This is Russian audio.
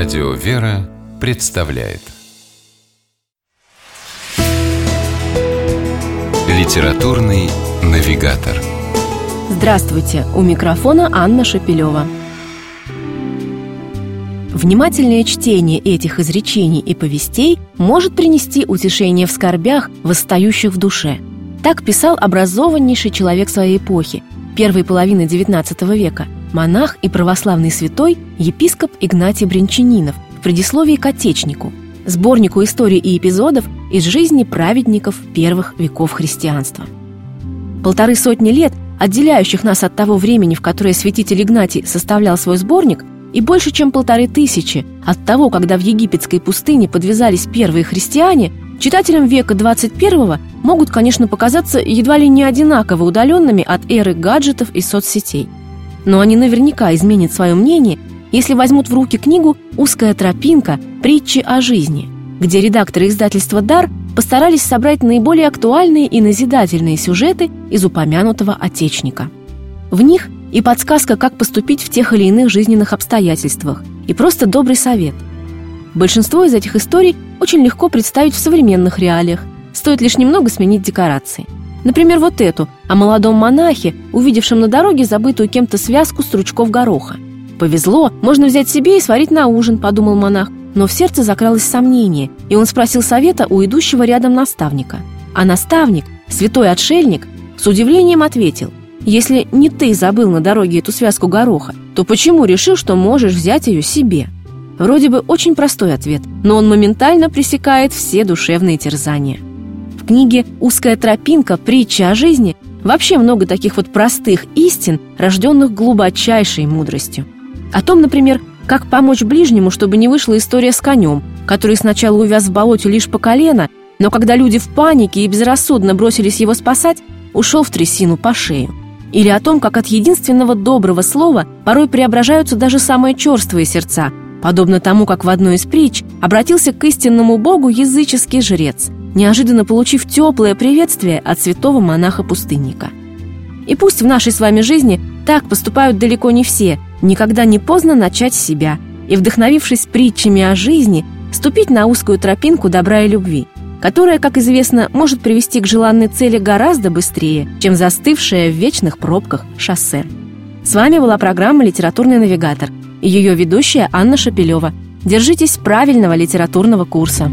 Радио «Вера» представляет Литературный навигатор Здравствуйте! У микрофона Анна Шапилева. Внимательное чтение этих изречений и повестей может принести утешение в скорбях, восстающих в душе. Так писал образованнейший человек своей эпохи, первой половины XIX века, монах и православный святой епископ Игнатий Бринчанинов в предисловии к «Отечнику», сборнику историй и эпизодов из жизни праведников первых веков христианства. Полторы сотни лет, отделяющих нас от того времени, в которое святитель Игнатий составлял свой сборник, и больше чем полторы тысячи от того, когда в египетской пустыне подвязались первые христиане, читателям века 21 могут, конечно, показаться едва ли не одинаково удаленными от эры гаджетов и соцсетей. Но они наверняка изменят свое мнение, если возьмут в руки книгу «Узкая тропинка. Притчи о жизни», где редакторы издательства «Дар» постарались собрать наиболее актуальные и назидательные сюжеты из упомянутого «Отечника». В них и подсказка, как поступить в тех или иных жизненных обстоятельствах, и просто добрый совет. Большинство из этих историй очень легко представить в современных реалиях, стоит лишь немного сменить декорации. Например, вот эту, о молодом монахе, увидевшем на дороге забытую кем-то связку стручков гороха. «Повезло, можно взять себе и сварить на ужин», — подумал монах. Но в сердце закралось сомнение, и он спросил совета у идущего рядом наставника. А наставник, святой отшельник, с удивлением ответил, «Если не ты забыл на дороге эту связку гороха, то почему решил, что можешь взять ее себе?» Вроде бы очень простой ответ, но он моментально пресекает все душевные терзания. В книге «Узкая тропинка. Притча о жизни» вообще много таких вот простых истин, рожденных глубочайшей мудростью. О том, например, как помочь ближнему, чтобы не вышла история с конем, который сначала увяз в болоте лишь по колено, но когда люди в панике и безрассудно бросились его спасать, ушел в трясину по шею. Или о том, как от единственного доброго слова порой преображаются даже самые черствые сердца, подобно тому, как в одной из притч обратился к истинному Богу языческий жрец, неожиданно получив теплое приветствие от святого монаха-пустынника. И пусть в нашей с вами жизни так поступают далеко не все – Никогда не поздно начать себя и, вдохновившись притчами о жизни, ступить на узкую тропинку добра и любви, которая, как известно, может привести к желанной цели гораздо быстрее, чем застывшая в вечных пробках шоссе. С вами была программа «Литературный навигатор» и ее ведущая Анна Шапилева. Держитесь правильного литературного курса.